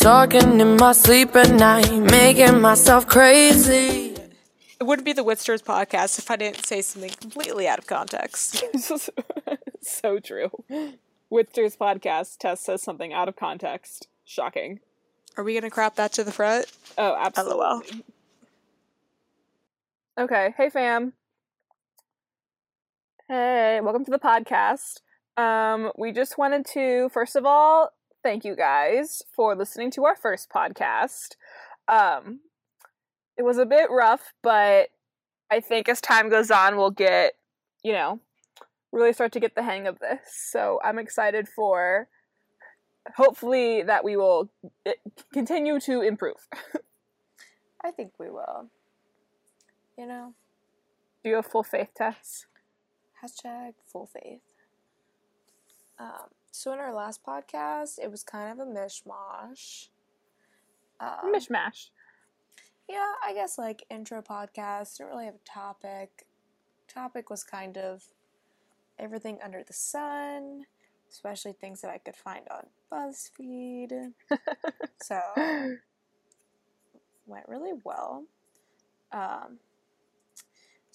Talking in my sleep at night, making myself crazy. It wouldn't be the Witsters podcast if I didn't say something completely out of context. so true. Witster's podcast, Tess says something out of context. Shocking. Are we gonna crop that to the front? Oh, absolutely. LOL. Okay. Hey, fam. Hey, welcome to the podcast. Um, we just wanted to, first of all, thank you guys for listening to our first podcast. Um, it was a bit rough, but I think as time goes on, we'll get, you know, really start to get the hang of this. So I'm excited for hopefully that we will eh, continue to improve. I think we will. You know, Do you have full faith, Tess? Hashtag full faith. Um, so in our last podcast, it was kind of a mishmash. Um, Mishmash. yeah, I guess like intro podcast. Didn't really have a topic. Topic was kind of everything under the sun, especially things that I could find on BuzzFeed. so went really well. Um,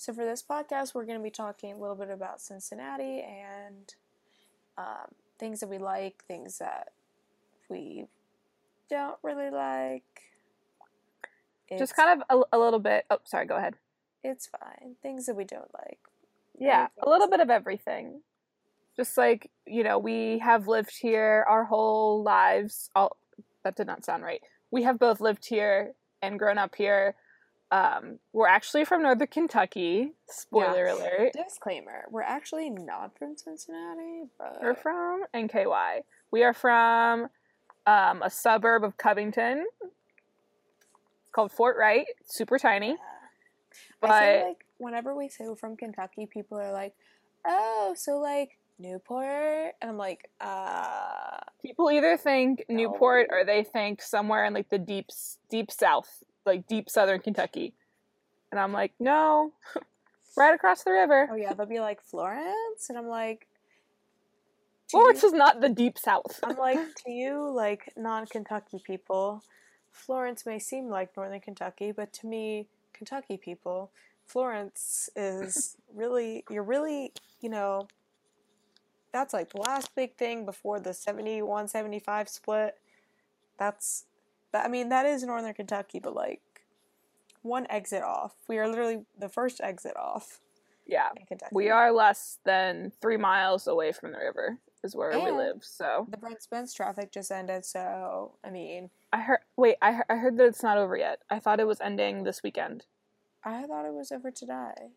so for this podcast, we're going to be talking a little bit about Cincinnati and um, things that we like, things that we don't really like. Just kind of a, a little bit. Oh, sorry, go ahead. it's fine. Things that we don't like. Yeah, a little bit of everything. Just like, you know, we have lived here our whole lives. All that did not sound right. We have both lived here and grown up here. Um, we're actually from Northern Kentucky. Spoiler Yeah. alert. Disclaimer: We're actually not from Cincinnati, but We're from NKY. We are from um, a suburb of Covington. It's called Fort Wright. It's super tiny. I But feel like whenever we say we're from Kentucky, people are like, "Oh, so like Newport," and I'm like, "Uh, People either think Newport or they think somewhere in like the deep, deep south, like deep southern Kentucky. And I'm like, no, right across the river. oh yeah, they'll be like Florence," and I'm like, Florence you- is not the deep south. I'm like, to you, like non-Kentucky people, Florence may seem like Northern Kentucky, but to me, Kentucky people, Florence is really, you're really, you know, that's like the last big thing before the 71 75 split. That's, that, I mean, that is Northern Kentucky, but like one exit off. We are literally the first exit off yeah, in Kentucky. we are less than three miles away from the river, is where we live. So The Brent Spence traffic just ended, so I mean, I heard. Wait, I he- I heard that it's not over yet. I thought it was ending this weekend. I thought it was over today.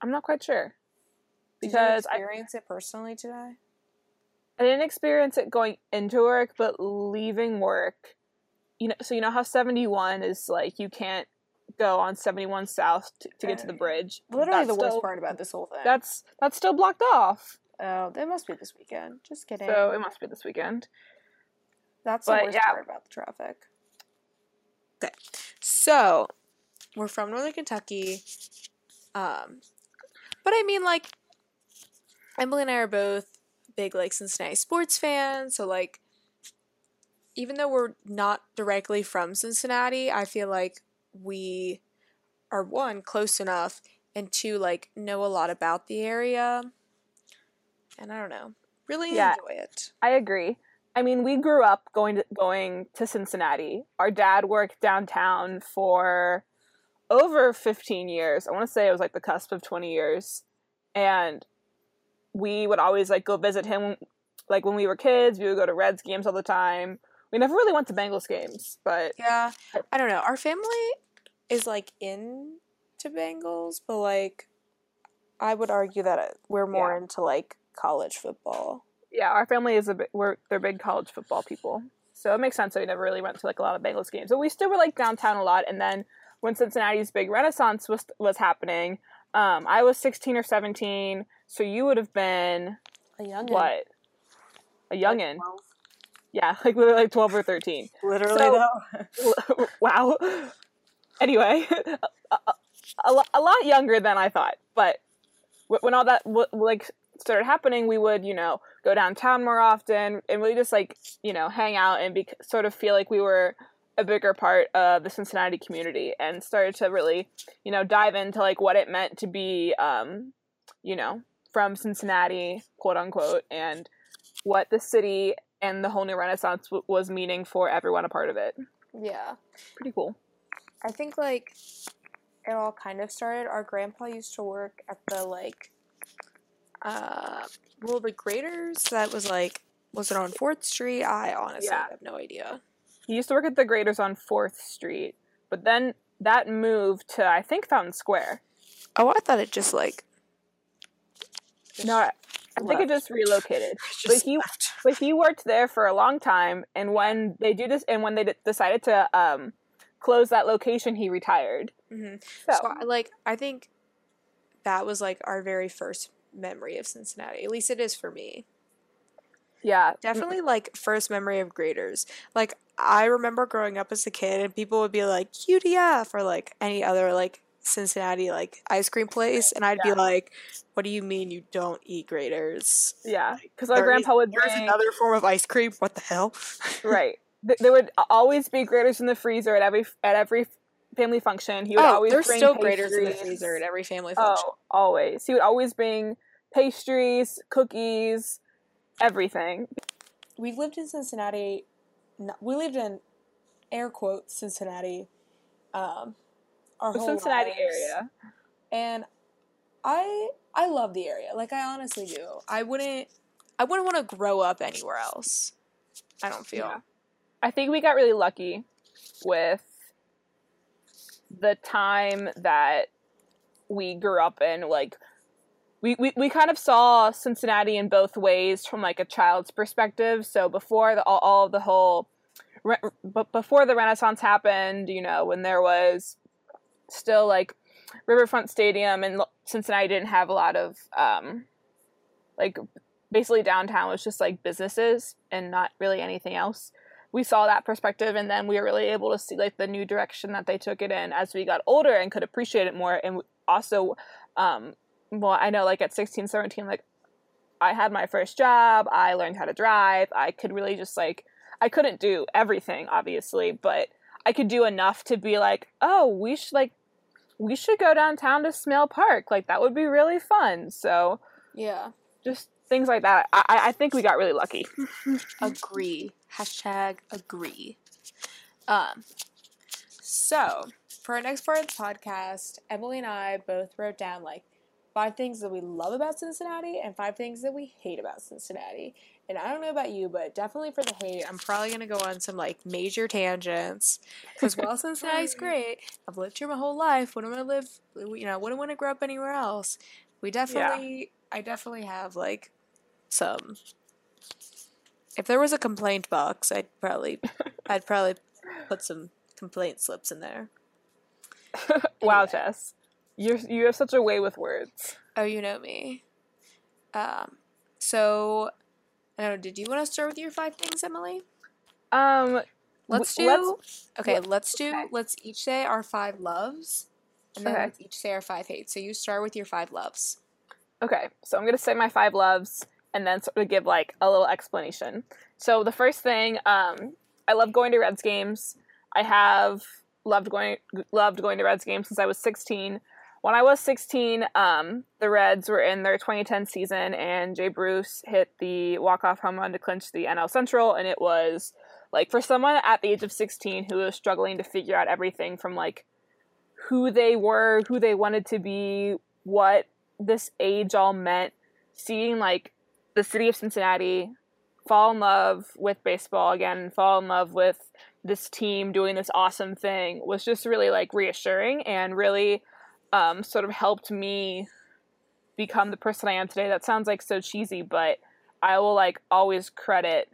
I'm not quite sure Did because you I experience it personally today? I didn't experience it going into work, but leaving work, you know, so you know how 71 is like you can't go on 71 south to, to get to the bridge. Literally That's the worst part about this whole thing. That's that's still blocked off. oh, that must be this weekend. Just kidding. So it must be this weekend. That's the but worst yeah. part about the traffic. Okay, so we're from Northern Kentucky, um, but I mean, like, Emily and I are both big like Cincinnati sports fans, so like, even though we're not directly from Cincinnati, I feel like we are one close enough, and two like know a lot about the area, and I don't know, really Yeah. enjoy it. I agree. I mean, we grew up going to going to Cincinnati. Our dad worked downtown for over 15 years. I want to say it was like the cusp of 20 years. And we would always like go visit him like when we were kids. We would go to Reds games all the time. We never really went to Bengals games, but Yeah, I don't know. Our family is like into Bengals, but like I would argue that we're more Yeah. into like college football. yeah, our family is a bit we're they're big college football people. So it makes sense that we never really went to like a lot of Bengals games. But we still were like downtown a lot and then when Cincinnati's big renaissance was was happening, um, I was 16 or 17, so you would have been A young what? A youngin. Yeah, like literally like 12 or 13. Literally So- though. wow. Anyway, a, a, a, lot younger than I thought, but when all that like started happening, we would you know go downtown more often and really just like you know hang out and be sort of feel like we were a bigger part of the Cincinnati community and started to really you know dive into like what it meant to be um, you know from Cincinnati quote unquote and what the city and the whole new renaissance w- was meaning for everyone a part of it Yeah. pretty cool I think like it all kind of started. Our grandpa used to work at the like uh well the Graeter's that was like was it on Fourth Street? I honestly Yeah. have no idea. he used to work at the Graeter's on fourth street but then that moved to i think fountain square Oh, I thought it just like no i, think it just relocated just he- left. but he worked there for a long time and when they do this and when they d- decided to um close that location he retired Mhm. so, So like I think that was like our very first memory of Cincinnati. At least it is for me. yeah Definitely like first memory of Graeter's. Like I remember growing up as a kid and people would be like UDF or like any other like Cincinnati like ice cream place and I'd Yeah. be like, What do you mean you don't eat Graeter's?" yeah because our grandpa would There's bring another form of ice cream. What the hell? right there would always be Graeter's in the freezer at every at every family function he would oh, always there's bring still Graeter's in the freezer at every family function. Oh, always. He would always bring pastries, cookies, everything. we've lived in Cincinnati. We lived in air quotes Cincinnati. Um, our The Cincinnati lives. area. and I I love the area. Like I honestly do. I wouldn't I wouldn't want to grow up anywhere else. I don't feel. Yeah. I think we got really lucky with the time that we grew up in. Like, we, we, we kind of saw Cincinnati in both ways from like a child's perspective. So before the, all, all of the whole, re- but before the Renaissance happened, you know, when there was still like Riverfront Stadium and Cincinnati didn't have a lot of um, like basically downtown was just like businesses and not really anything else. We saw that perspective and then we were really able to see like the new direction that they took it in as we got older and could appreciate it more and also um well I know like at 16 17 like I had my first job, I learned how to drive, I could really just like I couldn't do everything obviously, but I could do enough to be like, "Oh, we should like we should go downtown to Smale Park. Like that would be really fun." So, Yeah. just things like that. I, I I think we got really lucky. Agree. Hashtag agree. Um. So for our next part of the podcast, Emily and I both wrote down like five things that we love about Cincinnati and five things that we hate about Cincinnati. And I don't know about you, but definitely for the hate, I'm probably gonna go on some like major tangents. Because while Cincinnati's great, I've lived here my whole life. Wouldn't want to live, you know, wouldn't want to grow up anywhere else. We definitely, I definitely have like some. If there was a complaint box, I'd probably, I'd probably put some complaint slips in there. wow, Anyway. Jess, you you have such a way with words. Oh, you know me. Um, so I know. Did you want to start with your five things, Emily? Um, Let's do. w- okay, let- let's do. okay. Let's each say our five loves, and then Okay. let's each say our five hates. So you start with your five loves. Okay, so I'm gonna say my five loves and then sort of give like a little explanation. So the first thing, um, I love going to Reds games. I have loved going loved going to Reds games since I was 16. When I was 16, um, the Reds were in their 2010 season, and Jay Bruce hit the walk-off home run to clinch the NL Central, and it was like for someone at the age of 16 who was struggling to figure out everything from like who they were, who they wanted to be, what this age all meant seeing like the city of Cincinnati fall in love with baseball again, fall in love with this team doing this awesome thing was just really like reassuring and really um, sort of helped me become the person I am today. That sounds like so cheesy, but I will like always credit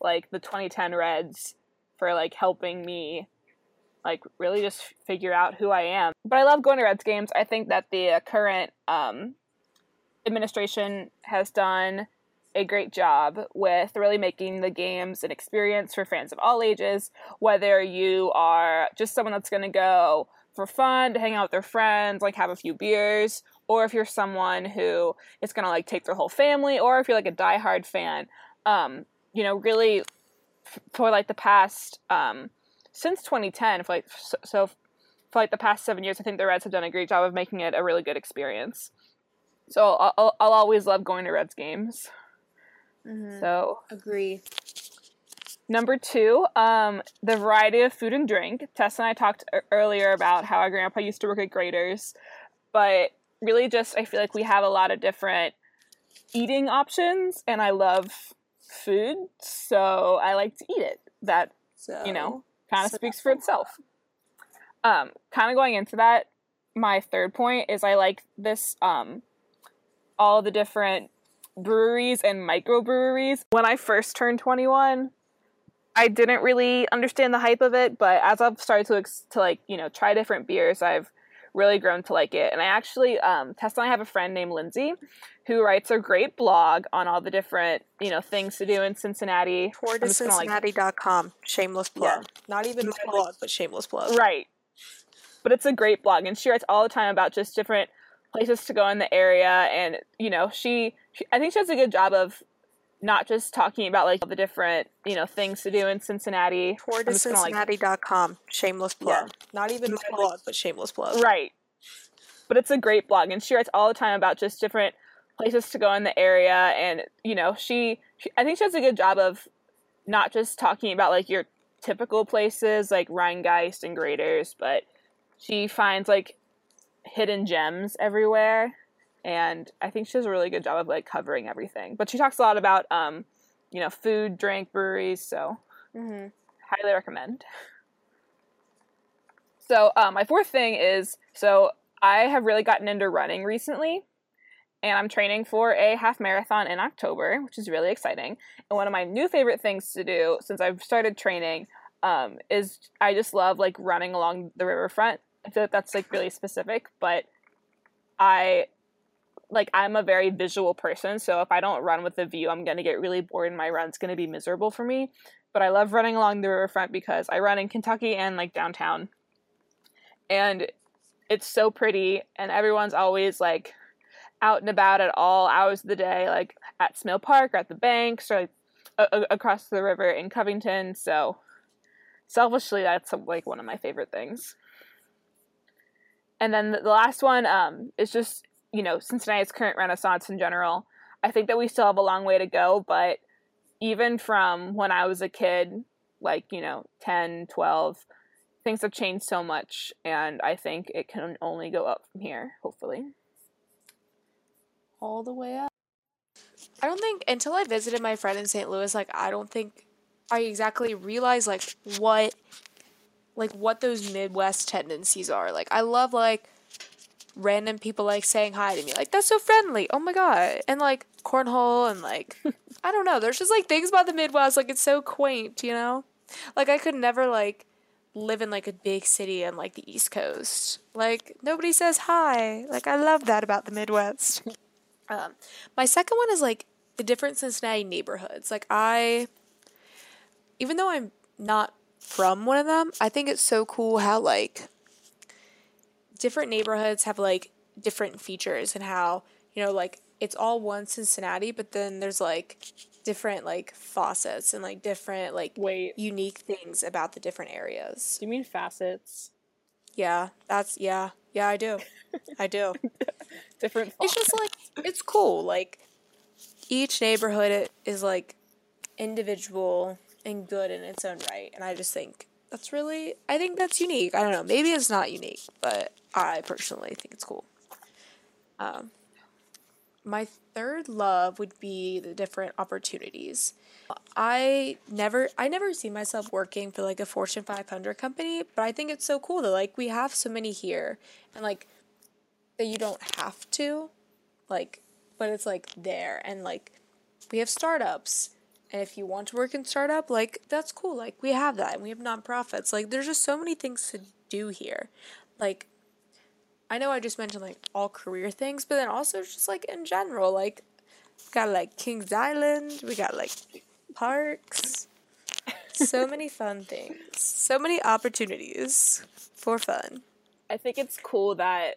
like the 2010 Reds for like helping me like really just figure out who I am. But I love going to Reds games. I think that the uh, current um, administration has done a great job with really making the games an experience for fans of all ages, whether you are just someone that's going to go for fun, to hang out with their friends, like have a few beers, or if you're someone who is gonna like take their whole family, or if you're like a diehard fan, um, you know, really f- for like the past um, since 2010, for like so, so for like the past seven years, I think the Reds have done a great job of making it a really good experience. So I'll, I'll, I'll always love going to Reds games. Mm-hmm. So Agree. Number two, um, the variety of food and drink. Tess and I talked earlier about how our grandpa used to work at Graeter's, but really just I feel like we have a lot of different eating options, and I love food, so I like to eat it. That So you know kind of so speaks for itself. Um, kind of going into that, my third point is I like this um, all the different breweries and microbreweries. When I first turned 21, I didn't really understand the hype of it, but as I've started to ex- to like, you know, try different beers, I've really grown to like it. And I actually um Tessa and I have a friend named Lindsay who writes a great blog on all the different, you know, things to do in Cincinnati. Tour to I'm like- Shameless plug. Yeah. Not even my just blog, but shameless plug. Right. But it's a great blog, and she writes all the time about just different places to go in the area. And you know, she, she I think she does a good job of not just talking about like all the different you know things to do in Cincinnati. Tour to gonna, like- Shameless plug. Yeah. Not even my like- blog, but shameless plug. Right. But it's a great blog, and she writes all the time about just different places to go in the area. And you know, she, she I think she does a good job of not just talking about like your typical places like Rhinegeist and Graeter's, but she finds like hidden gems everywhere. And I think she does a really good job of like covering everything. But she talks a lot about um, you know, food, drink, breweries, so Mm-hmm. highly recommend. So, um, my fourth thing is so I have really gotten into running recently, and I'm training for a half marathon in October, which is really exciting. And one of my new favorite things to do since I've started training um, is I just love like running along the riverfront. I feel like that's like really specific, but I like I'm a very visual person, so if I don't run with the view, I'm gonna get really bored and my run's gonna be miserable for me. But I love running along the riverfront because I run in Kentucky and like downtown. And it's so pretty and everyone's always like out and about at all hours of the day, like at Smale Park or at the banks or like a- across the river in Covington. So selfishly, that's like one of my favorite things. And then the the last one um, is just you know Cincinnati's current renaissance in general. I think that we still have a long way to go, but even from when I was a kid, like you know 10, 12, things have changed so much, and I think it can only go up from here. Hopefully. All the way up. I don't think until I visited my friend in St. Louis, like I don't think I exactly realized like what like what those Midwest tendencies are. Like I love like random people like saying hi to me. Like that's so friendly. Oh my god. And like cornhole and like I don't know. There's just like things about the Midwest like it's so quaint, you know? Like I could never like live in like a big city on like the East Coast. Like nobody says hi. Like I love that about the Midwest. Um, my second one is like the different Cincinnati neighborhoods. Like I, even though I'm not from one of them, I think it's so cool how like different neighborhoods have like different features and how you know like it's all one Cincinnati, but then there's like different like faucets and like different like Wait, unique things about the different areas. do you mean facets? Yeah, that's yeah, yeah. I do, I do. Different. it's just like it's cool like each neighborhood is like individual and good in its own right and i just think that's really i think that's unique. I don't know. Maybe it's not unique but i personally think it's cool. Um my third love would be the different opportunities. I never i never see myself working for like a fortune 500 company but i think it's so cool that like we have so many here and like that you don't have to like but it's like there and like we have startups and if you want to work in startup like that's cool. Like we have that and we have nonprofits. Like there's just so many things to do here. Like i know i just mentioned like all career things but then also just like in general like we got like kings island we got like parks. So many fun things. So many opportunities for fun. I think it's cool that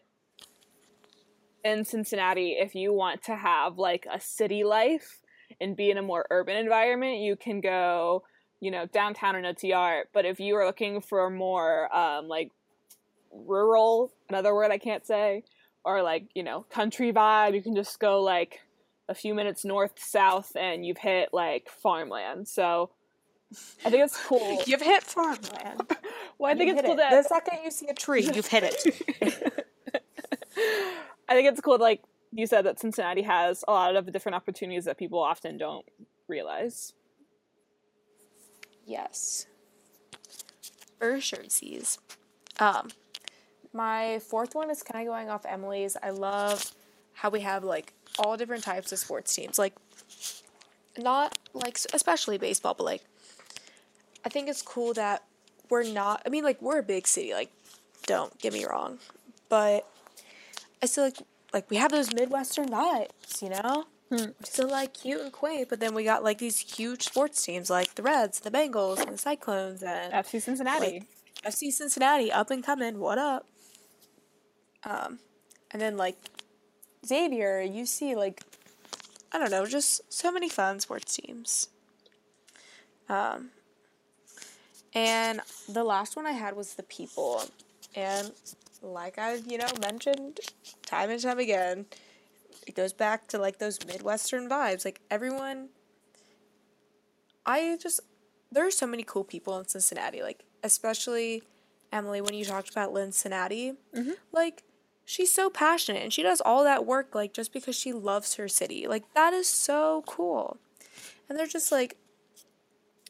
in Cincinnati, if you want to have like a city life and be in a more urban environment, you can go, you know, downtown in OTR. But if you are looking for more um, like rural, another word I can't say, or like, you know, country vibe, you can just go like a few minutes north, south, and you've hit like farmland. So I think it's cool. You've hit farmland. well, I think You it's cool it. that the second you see a tree, you've hit it. I think it's cool, like you said, that Cincinnati has a lot of different opportunities that people often don't realize. Yes. For sure, sees. Um, my fourth one is kind of going off Emily's. I love how we have like all different types of sports teams. Like, not like especially baseball, but like, I think it's cool that we're not. I mean, like we're a big city. Like, don't get me wrong, but I still like like we have those Midwestern vibes. You know. Still like cute and quaint, but then we got like these huge sports teams like the Reds, the Bengals, and the Cyclones, and FC Cincinnati. Like, FC Cincinnati up and coming. What up? Um, and then like Xavier, you see like I don't know, just so many fun sports teams. Um, and the last one I had was the people, and like I've you know mentioned time and time again, it goes back to like those Midwestern vibes. Like everyone, I just there are so many cool people in Cincinnati. Like especially Emily when you talked about Lynn Cincinnati, mm-hmm. like she's so passionate and she does all that work like just because she loves her city. Like that is so cool. And they're just like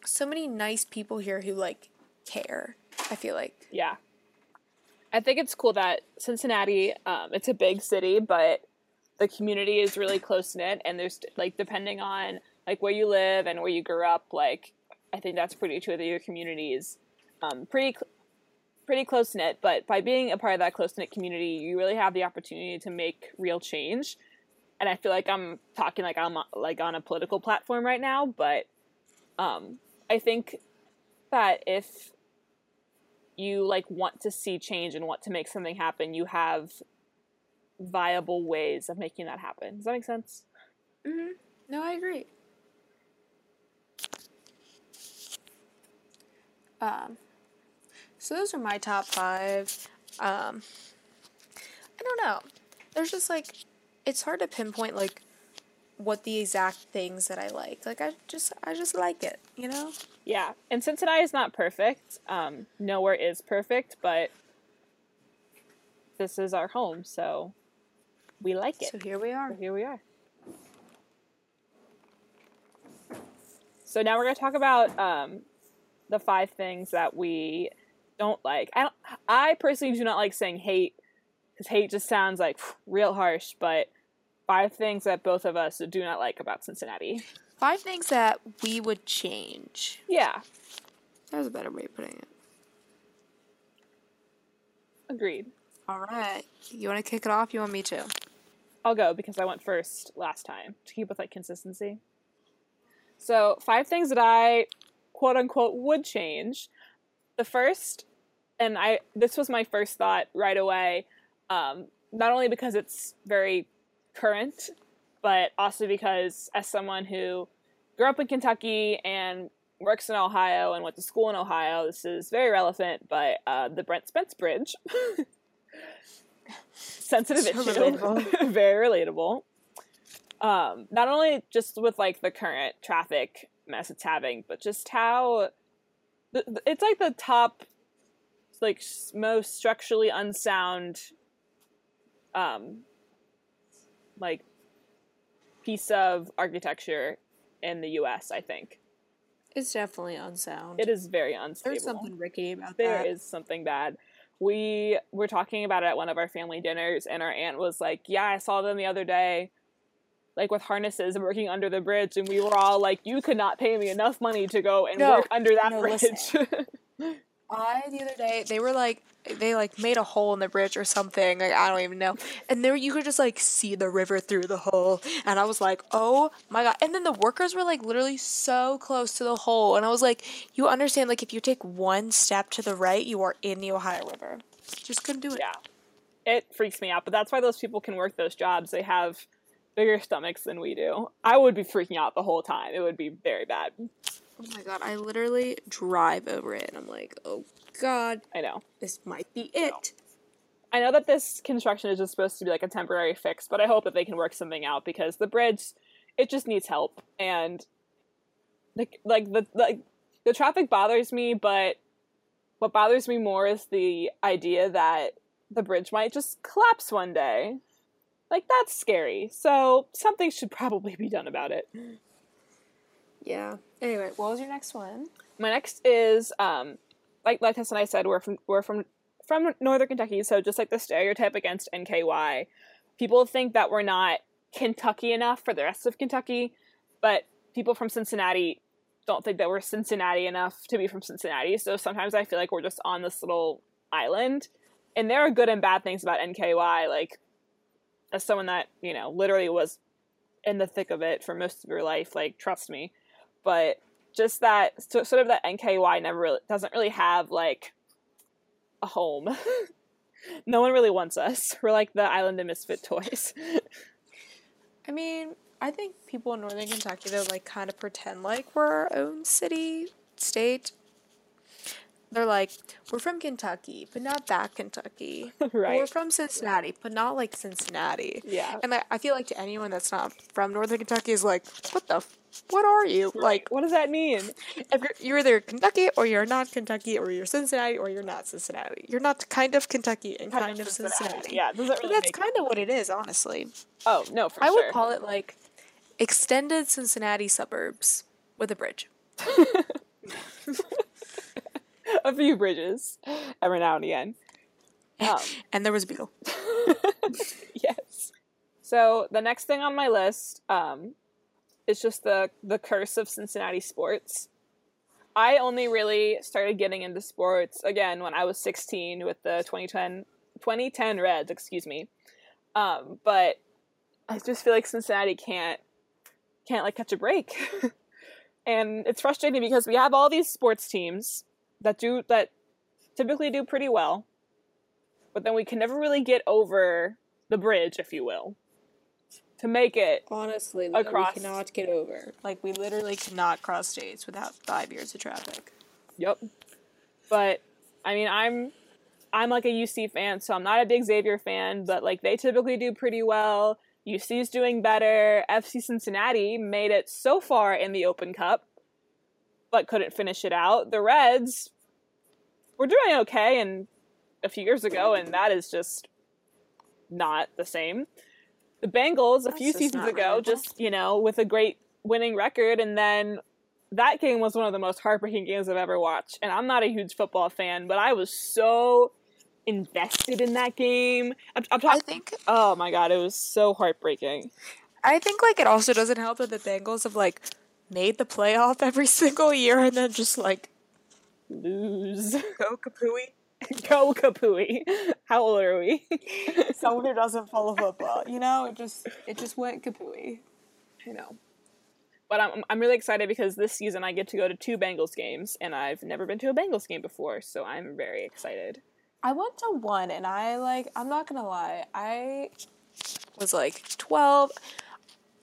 so many nice people here who like care. I feel like Yeah. I think it's cool that Cincinnati, um, it's a big city, but the community is really close knit, and there's like depending on like where you live and where you grew up, like I think that's pretty true that your community is um, pretty cl- pretty close knit. But by being a part of that close knit community, you really have the opportunity to make real change. And I feel like I'm talking like I'm like on a political platform right now, but um, I think that if you like want to see change and want to make something happen, you have viable ways of making that happen. Does that make sense? No, I agree. Um, so those are my top five. Um, I don't know. There's just like, it's hard to pinpoint like what the exact things that I like. Like I just, I just like it, you know. Yeah. And Cincinnati is not perfect. Um, nowhere is perfect, but this is our home, so we like it. So here we are. So here we are. So now we're going to talk about um, the five things that we don't like. I don't. I personally do not like saying hate because hate just sounds like real harsh. But five things that both of us do not like about Cincinnati. Five things that we would change. Yeah, That was a better way of putting it. agreed. All right. You want to kick it off? You want me to? I'll go because I went first last time to keep with like consistency. So, five things that I quote unquote would change. The first, and I this was my first thought right away, um, not only because it's very current, but also because as someone who grew up in Kentucky and works in Ohio and went to school in Ohio, this is very relevant. But uh, the Brent Spence Bridge, sensitive So issue, relatable. very relatable. Um, not only just with like the current traffic mess it's having, but just how th- it's like the top, like most structurally unsound, um, like piece of architecture in the U.S. I think It's definitely unsound. it is very unstable. There's something rickety about There There is something bad. We were talking about it at one of our family dinners, and our aunt was like, "Yeah, I saw them the other day, like with harnesses and working under the bridge." And we were all like, "You could not pay me enough money to go and No, work under that no, bridge." I the other day they were like they like made a hole in the bridge or something like I don't even know and there you could just like see the river through the hole and I was like oh my god and then the workers were like literally so close to the hole and I was like you understand like if you take one step to the right you are in the Ohio River Just couldn't do it. Yeah. It freaks me out, but that's why those people can work those jobs. They have bigger stomachs than we do. I would be freaking out the whole time. It would be very bad. Oh my god, I literally drive over it and I'm like, oh god, I know. this might be it. I know that this construction is just supposed to be like a temporary fix, but I hope that they can work something out because the bridge, it just needs help. And like, like the like the traffic bothers me, but what bothers me more is the idea that the bridge might just collapse one day. Like that's scary. So something should probably be done about it. Yeah. Anyway, what was your next one? My next is um like like Tess and I said, we're from we're from from Northern Kentucky, so just like the stereotype against NKY, people think that we're not Kentucky enough for the rest of Kentucky, but people from Cincinnati don't think that we're Cincinnati enough to be from Cincinnati. So sometimes I feel like we're just on this little island. And there are good and bad things about NKY. Like, as someone that, you know, literally was in the thick of it for most of your life, like, trust me. But just that, so, sort of that NKY never really, doesn't really have, like, a home. no one really wants us. We're like the island of misfit toys. I mean, I think people in Northern Kentucky though like kind of pretend like we're our own city, state. They're like, we're from Kentucky, but not that Kentucky. Or We're from Cincinnati, but not like Cincinnati. Yeah. And I, I feel like to anyone that's not from Northern Kentucky is like, what the, f- what are you? Like, what does that mean? if you're, you're either Kentucky or you're not Kentucky or you're Cincinnati or you're not Cincinnati. You're not kind of Kentucky and kind, of Cincinnati. Yeah, doesn't But really that's kind of what it is, honestly. Oh no, for sure. I sure. would call it like extended Cincinnati suburbs with a bridge. a few bridges every now and again. Um, And there was a Beetle. yes. So the next thing on my list um, is just the the curse of Cincinnati sports. I only really started getting into sports again when I was 16 with the 2010 2010 Reds, excuse me. Um, but I just feel like Cincinnati can't can't like catch a break. and it's frustrating because we have all these sports teams that do that typically do pretty well. But then we can never really get over the bridge, if you will, to make it Honestly, Across- we cannot get over. Like we literally cannot cross states without five years of traffic. Yep. But I mean, I'm I'm like a UC fan, so I'm not a big Xavier fan, but like they typically do pretty well. UC's doing better. FC Cincinnati made it so far in the Open Cup, but couldn't finish it out. The Reds were doing okay and a few years ago, and that is just not the same. The Bengals a That's few seasons ago, just you know, with a great winning record, and then that game was one of the most heartbreaking games I've ever watched. And I'm not a huge football fan, but I was so invested in that game. I'm, I'm I think Oh my god, it was so heartbreaking. I think like it also doesn't help that the Bengals have like made the playoff every single year and then just like Lose. go kapooey. Go Kapui. How old are we? Someone who doesn't follow football, you know, it just it just went kapooey. I know. But I'm I'm really excited because this season I get to go to two Bengals games, and I've never been to a Bengals game before, so I'm very excited. I went to one and I like I'm not gonna lie, I was like twelve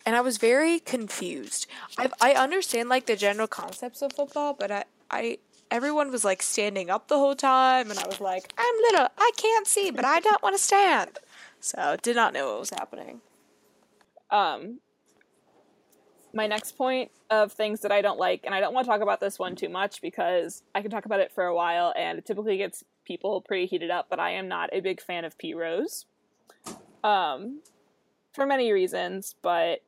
and I was very confused. I I understand like the general concepts of football, but I I everyone was like standing up the whole time and I was like, I'm little, I can't see, but I don't want to stand. So did not know what was happening. Um, my next point of things that I don't like, and I don't want to talk about this one too much because I can talk about it for a while, and it typically gets people pretty heated up. But I am not a big fan of Pete Rose, um, for many reasons. But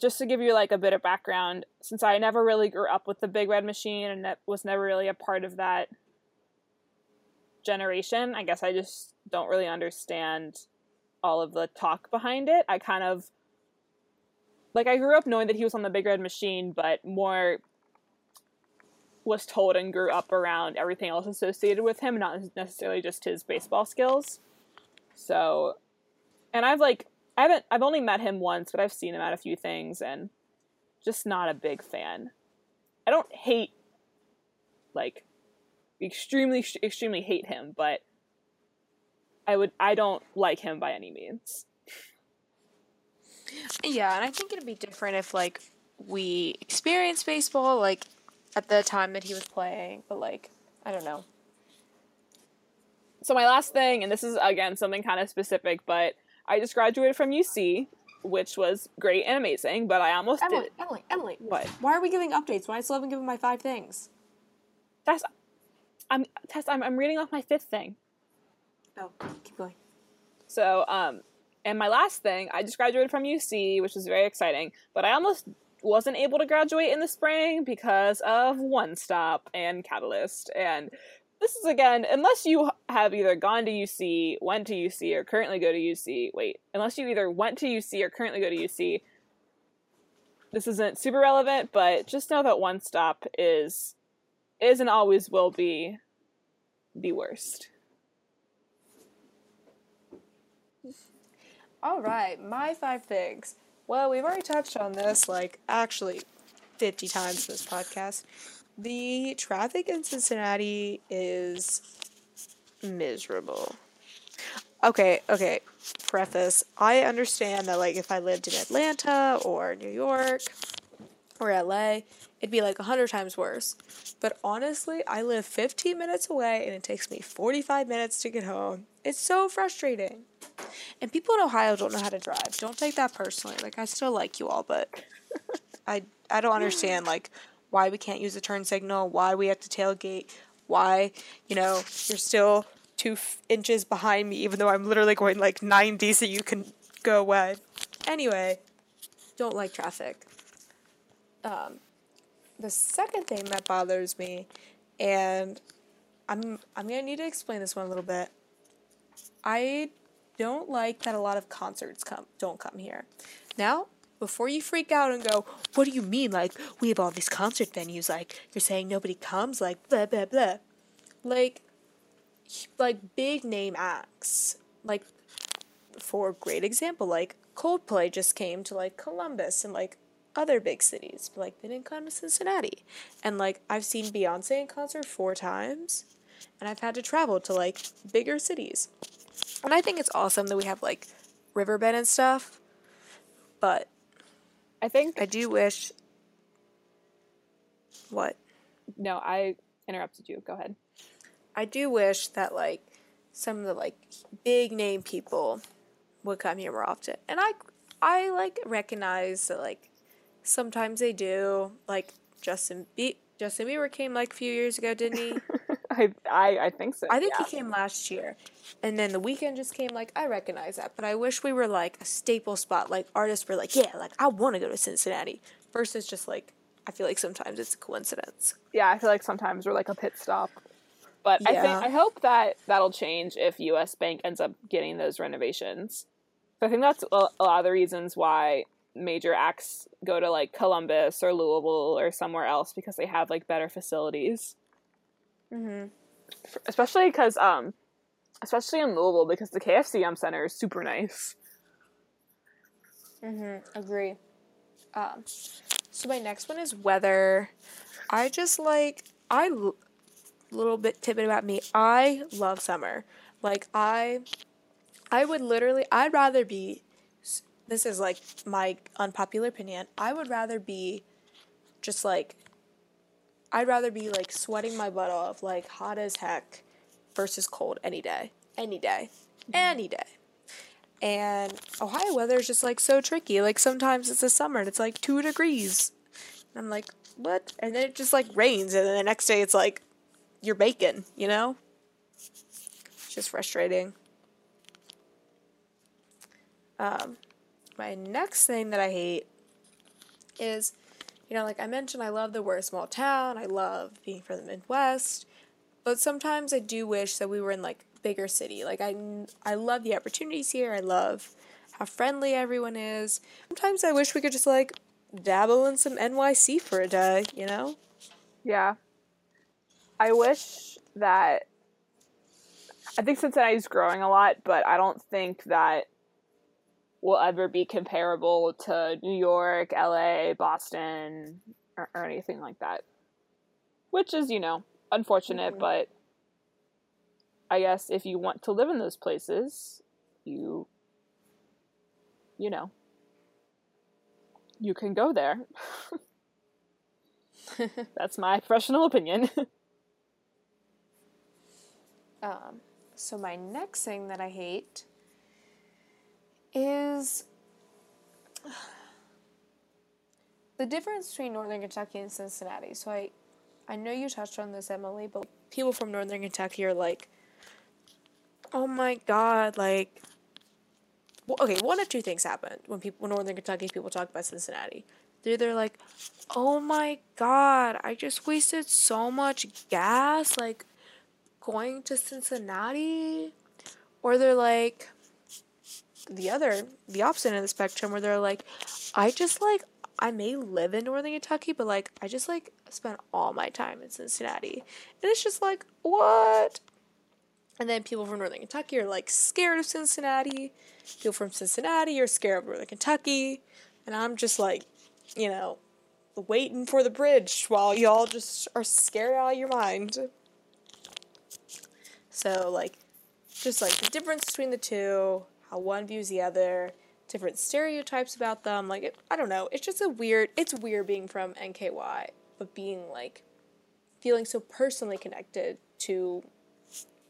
just to give you like a bit of background, since I never really grew up with the Big Red Machine and that was never really a part of that generation, I guess I just don't really understand all of the talk behind it. I kind of like I grew up knowing that he was on the Big Red Machine, but more was told and grew up around everything else associated with him, not necessarily just his baseball skills. So, and I've like I haven't I've only met him once, but I've seen him at a few things and just not a big fan. I don't hate like extremely extremely hate him, but I would I don't like him by any means. Yeah, and I think it'd be different if like we experienced baseball like at the time that he was playing, but like I don't know. So my last thing, and this is again something kind of specific, but I just graduated from UC, which was great and amazing, but I almost Emily, did Emily, Emily. what? Why are we giving updates when I still haven't given my five things? Tess, I'm Tess. I'm I'm reading off my fifth thing. Oh, keep going. So, um, and my last thing, I just graduated from UC, which was very exciting, but I almost wasn't able to graduate in the spring because of One Stop and Catalyst. And this is again, unless you have either gone to UC, went to UC, or currently go to UC, wait, unless you either went to UC or currently go to UC, this isn't super relevant, but just know that One Stop is, is and always will be the worst. All right, my five things. Well, we've already touched on this like actually 50 times this podcast. The traffic in Cincinnati is miserable. Okay, okay. Preface I understand that, like, if I lived in Atlanta or New York or LA, it'd be like 100 times worse. But honestly, I live 15 minutes away and it takes me 45 minutes to get home. It's so frustrating. And people in Ohio don't know how to drive. Don't take that personally. Like I still like you all, but I I don't understand like why we can't use the turn signal, why we have to tailgate, why you know you're still two f- inches behind me, even though I'm literally going like 90, so you can go away. Anyway, don't like traffic. Um, the second thing that bothers me, and I'm I'm gonna need to explain this one a little bit. I don't like that a lot of concerts come don't come here. Now, before you freak out and go, what do you mean? Like we have all these concert venues. Like you're saying nobody comes. Like blah blah blah. Like, like big name acts. Like, for a great example, like Coldplay just came to like Columbus and like other big cities, but like they didn't come to Cincinnati. And like I've seen Beyonce in concert four times, and I've had to travel to like bigger cities. And I think it's awesome that we have like Riverbend and stuff. But I think I do wish. What? no, I interrupted you. Go ahead. I do wish that like some of the like big name people would come here more often. And I I like recognize that like sometimes they do. Like Justin Be- Justin Bieber came like a few years ago, didn't he? I, I I think so. I think yeah. he came last year. And then The Weeknd just came like I recognize that, but I wish we were like a staple spot like artists were like, yeah, like I want to go to Cincinnati versus just like I feel like sometimes it's a coincidence. yeah, I feel like sometimes we're like a pit stop. But I think I hope that that'll change if US Bank ends up getting those renovations. So I think that's a lot of the reasons why major acts go to like Columbus or Louisville or somewhere else because they have like better facilities. Mhm. Especially because um especially in Louisville because the KFC Yum! center is super nice. Mhm. Agree. Um so my next one is weather. I just like I little bit tidbit about me. I love summer. Like I I would literally I'd rather be this is like my unpopular opinion. I would rather be just like I'd rather be like sweating my butt off like hot as heck versus cold any day. Any day. Any day. And Ohio weather is just like so tricky. Like sometimes it's a summer and it's like two degrees. And I'm like, what? And then it just like rains and then the next day it's like you're baking, you know? It's just frustrating. Um, my next thing that I hate is, you know, like I mentioned, I love that we're a small town. I love being from the Midwest, but sometimes I do wish that we were in like bigger city. Like I, I love the opportunities here. I love how friendly everyone is. Sometimes I wish we could just like dabble in some NYC for a day. You know? Yeah. I wish that I think Cincinnati's growing a lot, but I don't think that will ever be comparable to New York, LA, Boston, or, or anything like that. Which is, you know, unfortunate, Mhm. but I guess if you want to live in those places, you you know, you can go there. That's my professional opinion. Um, so my next thing that I hate is the difference between Northern Kentucky and Cincinnati. So I, I know you touched on this, Emily, but people from Northern Kentucky are like, "Oh my God!" Like, well, okay, one of two things happen when people, when Northern Kentucky people talk about Cincinnati. They're either like, "Oh my God! I just wasted so much gas!" Like going to Cincinnati, or they're like the other, the opposite end of the spectrum, where they're like, I just like, I may live in Northern Kentucky, but like, I just like spend all my time in Cincinnati, and it's just like, what? And then people from Northern Kentucky are like scared of Cincinnati. People from Cincinnati are scared of Northern Kentucky, and I'm just like, you know, waiting for the bridge while y'all just are scared out of your mind. So like just like the difference between the two, how one views the other, different stereotypes about them, like it, I don't know, it's just a weird it's weird being from NKY, but being like feeling so personally connected to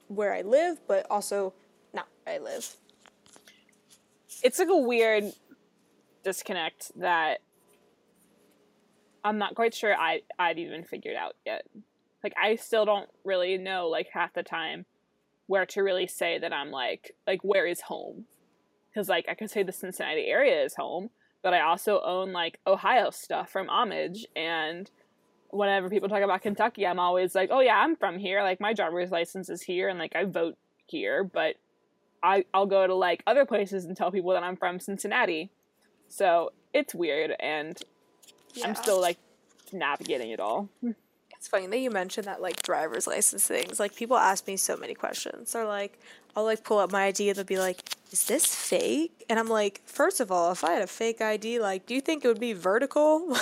where I live, but also not where I live. it's like a weird disconnect that I'm not quite sure I I'd even figured out yet. Like I still don't really know like half the time where to really say that I'm like like where is home? Cuz like I could say the Cincinnati area is home, but I also own like Ohio stuff from Homage and whenever people talk about Kentucky, I'm always like, "Oh yeah, I'm from here. Like my driver's license is here and like I vote here." But I I'll go to like other places and tell people that I'm from Cincinnati. So it's weird, and I'm still like navigating it all. It's funny that you mentioned that like driver's license things. Like people ask me so many questions. They're like, I'll like pull up my ID and they'll be like, "Is this fake?" And I'm like, first of all, if I had a fake ID, like, do you think it would be vertical?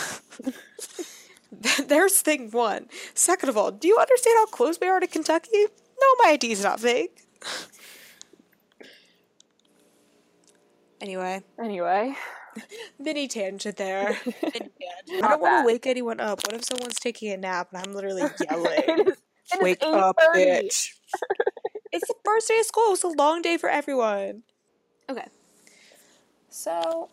There's thing one. Second of all, do you understand how close we are to Kentucky? No, my ID is not fake. anyway, Anyway, mini tangent there. Mini. I don't want to wake anyone up. What if someone's taking a nap and I'm literally yelling? it is, it is Wake up, bitch. it's the first day of school. It's a long day for everyone. Okay. So,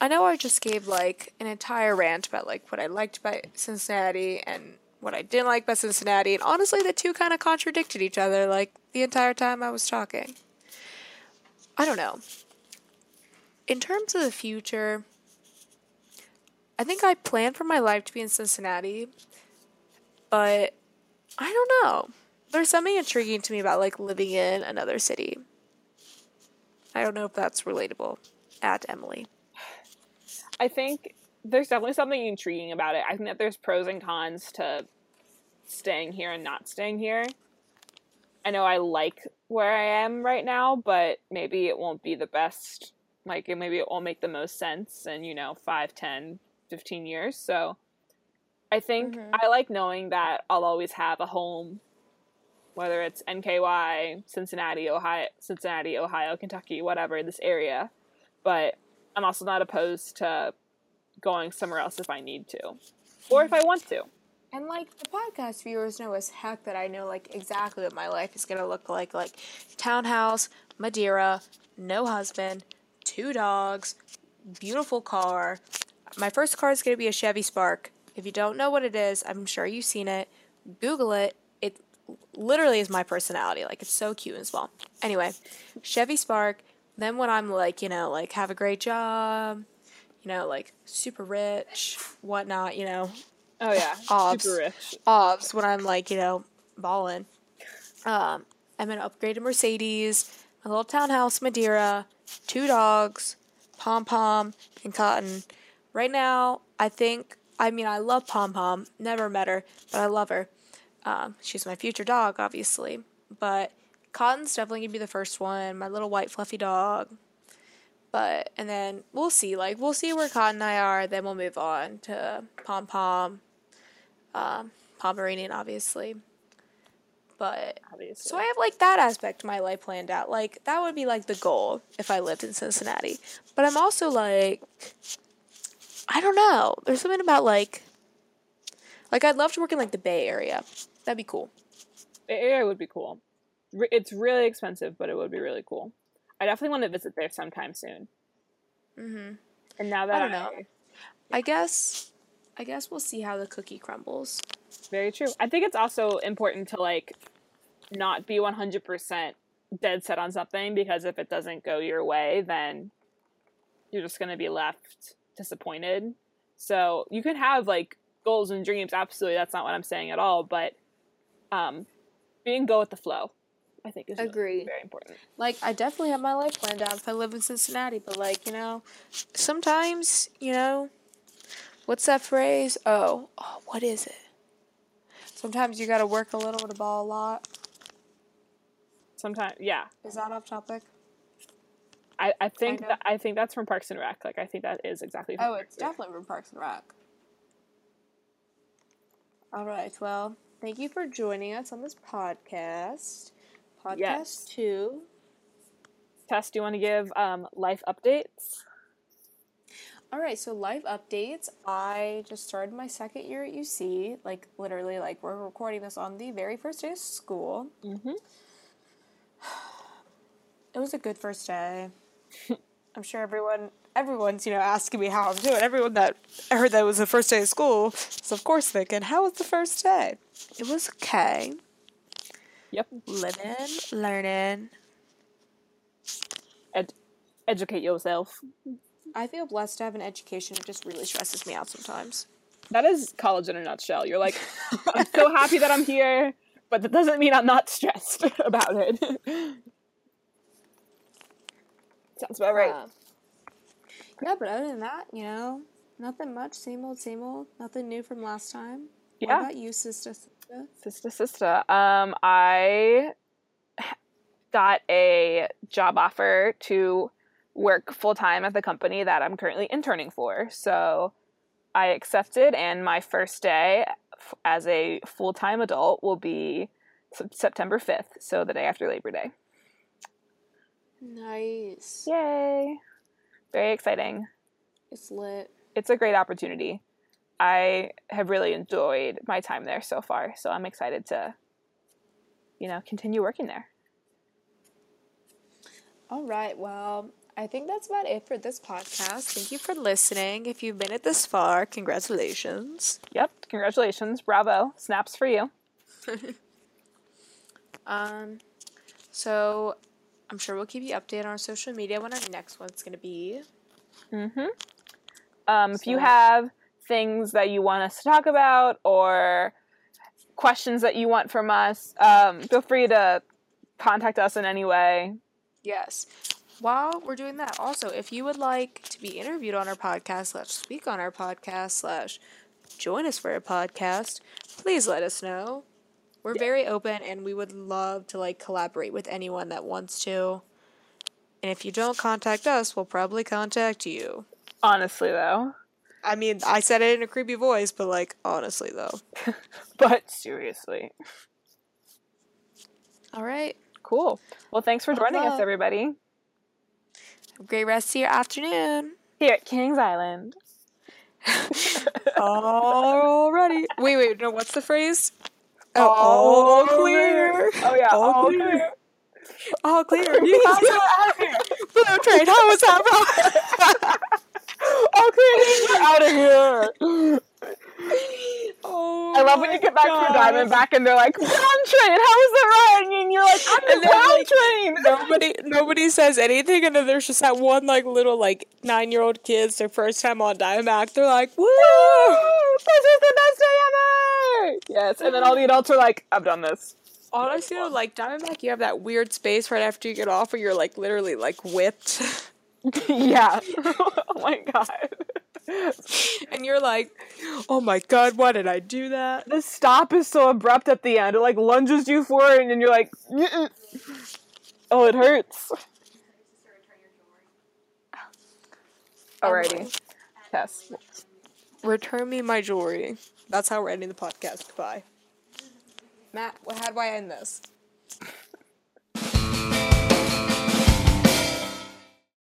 I know I just gave like an entire rant about like what I liked about Cincinnati and what I didn't like about Cincinnati, and honestly, the two kind of contradicted each other like the entire time I was talking. I don't know. In terms of the future, I think I plan for my life to be in Cincinnati, but I don't know. There's something intriguing to me about like living in another city. I don't know if that's relatable. At Emily. I think there's definitely something intriguing about it. I think that there's pros and cons to staying here and not staying here. I know I like where I am right now, but maybe it won't be the best. Like, maybe it won't make the most sense in, you know, 5, 10, 15 years. So I think Mhm. I like knowing that I'll always have a home, whether it's NKY, Cincinnati, Ohio, Cincinnati, Ohio, Kentucky, whatever, this area. But I'm also not opposed to going somewhere else if I need to, or if I want to. And like the podcast viewers know as heck that I know like exactly what my life is gonna look like. Like townhouse, Madeira, no husband, two dogs, beautiful car. My first car is gonna be a Chevy Spark. If you don't know what it is, I'm sure you've seen it. Google it. It literally is my personality. Like it's so cute and small. Anyway, Chevy Spark. Then when I'm like, you know, like have a great job, you know, like super rich, whatnot, you know, Oh yeah, Obs. super rich. obs when I'm like, you know, balling. Um, I'm gonna upgrade a Mercedes, a little townhouse, Madeira, two dogs, Pom Pom, and Cotton. Right now, I think, I mean, I love Pom Pom. Never met her, but I love her. Um, she's my future dog, obviously. But Cotton's definitely gonna be the first one, my little white fluffy dog. But, and then we'll see, like, we'll see where Cotton and I are, then we'll move on to Pom Pom, um, Pomeranian, obviously. But Obviously. so I have like that aspect of my life planned out. Like that would be like the goal if I lived in Cincinnati. But I'm also like I don't know. There's something about like like I'd love to work in like the Bay Area. That'd be cool. Bay Area would be cool. It's really expensive, but it would be really cool. I definitely want to visit there sometime soon. Mhm. And now that don't know. I guess I guess we'll see how the cookie crumbles. Very true. I think it's also important to like not be 100% dead set on something because if it doesn't go your way, then you're just going to be left disappointed. So you can have like goals and dreams. Absolutely. That's not what I'm saying at all. But um, being go with the flow, I think is really Agreed. very important. Like I definitely have my life planned out if I live in Cincinnati, but like, you know, sometimes, you know, what's that phrase? Oh, oh what is it? Sometimes you gotta work a little to ball a lot. Sometimes, yeah. Is that off topic? I, I think that I think that's from Parks and Rec. Like I think that is exactly. from Oh, it's definitely from Parks and Rec. All right. Well, thank you for joining us on this podcast. Podcast Yes. two. Tess, do you want to give um, life updates? All right, so life updates. I just started my second year at UC. Like literally, like we're recording this on the very first day of school. Mm-hmm. It was a good first day. I'm sure everyone, everyone's you know asking me how I'm doing. Everyone that I heard that it was the first day of school is of course thinking, "How was the first day?" It was okay. Yep. Living, learning. Ed- educate yourself. I feel blessed to have an education. It just really stresses me out sometimes. That is college in a nutshell. You're like, I'm so happy that I'm here, but that doesn't mean I'm not stressed about it. Sounds about right. Uh, yeah, but other than that, you know, nothing much. Same old, same old. Nothing new from last time. Yeah. What about you, sister? sister? sister, sister. Um, I got a job offer to work full time at the company that I'm currently interning for. So I accepted, and my first day as a full time adult will be September 5th, so the day after Labor Day. Nice. Yay! Very exciting. It's lit. It's a great opportunity. I have really enjoyed my time there so far, so I'm excited to, you know, continue working there. All right. Well, I think that's about it for this podcast. Thank you for listening. If you've made it this far, congratulations. Yep, congratulations, bravo, snaps for you. Um, so I'm sure we'll keep you updated on our social media when our next one's gonna be. Mm-hmm. Um, if you have things that you want us to talk about or questions that you want from us, um, feel free to contact us in any way. Yes. While we're doing that, also, if you would like to be interviewed on our podcast, slash speak on our podcast, slash join us for a podcast, please let us know. We're very open and we would love to like collaborate with anyone that wants to. And if you don't contact us, we'll probably contact you. Honestly, though, I mean, I said it in a creepy voice, but like honestly though. but seriously, All right. cool. Well, thanks for joining us, everybody, Have a great rest of your afternoon. here at Kings Island. Alrighty. Wait, wait, no, what's the phrase? Uh, all clear. Oh yeah, All all clear. clear. All clear. You guys are out of here. Blue train, how was that? All clear. Get out of here. oh, I love when you get back my from gosh. Diamondback and they're like, "Brown train, how was the ride?" And you're like, "I'm the brown like, train." Nobody, nobody says anything, and then there's just that one like little like nine year old kids their first time on Diamondback. They're like, "Woo!" Woo! This is the best day ever. Yes, and then all the adults are like, "I've done this." Honestly, though, like Diamondback, you have that weird space right after you get off where you're like literally like whipped, yeah. oh my god. and you're like, "Oh my god, why did I do that?" The stop is so abrupt at the end. It like lunges you forward, and then you're like, "Mm-mm." "Oh, it hurts." Oh. Alrighty. Yes. Return me my jewelry. That's how we're ending the podcast. Goodbye. Matt, how do I end this?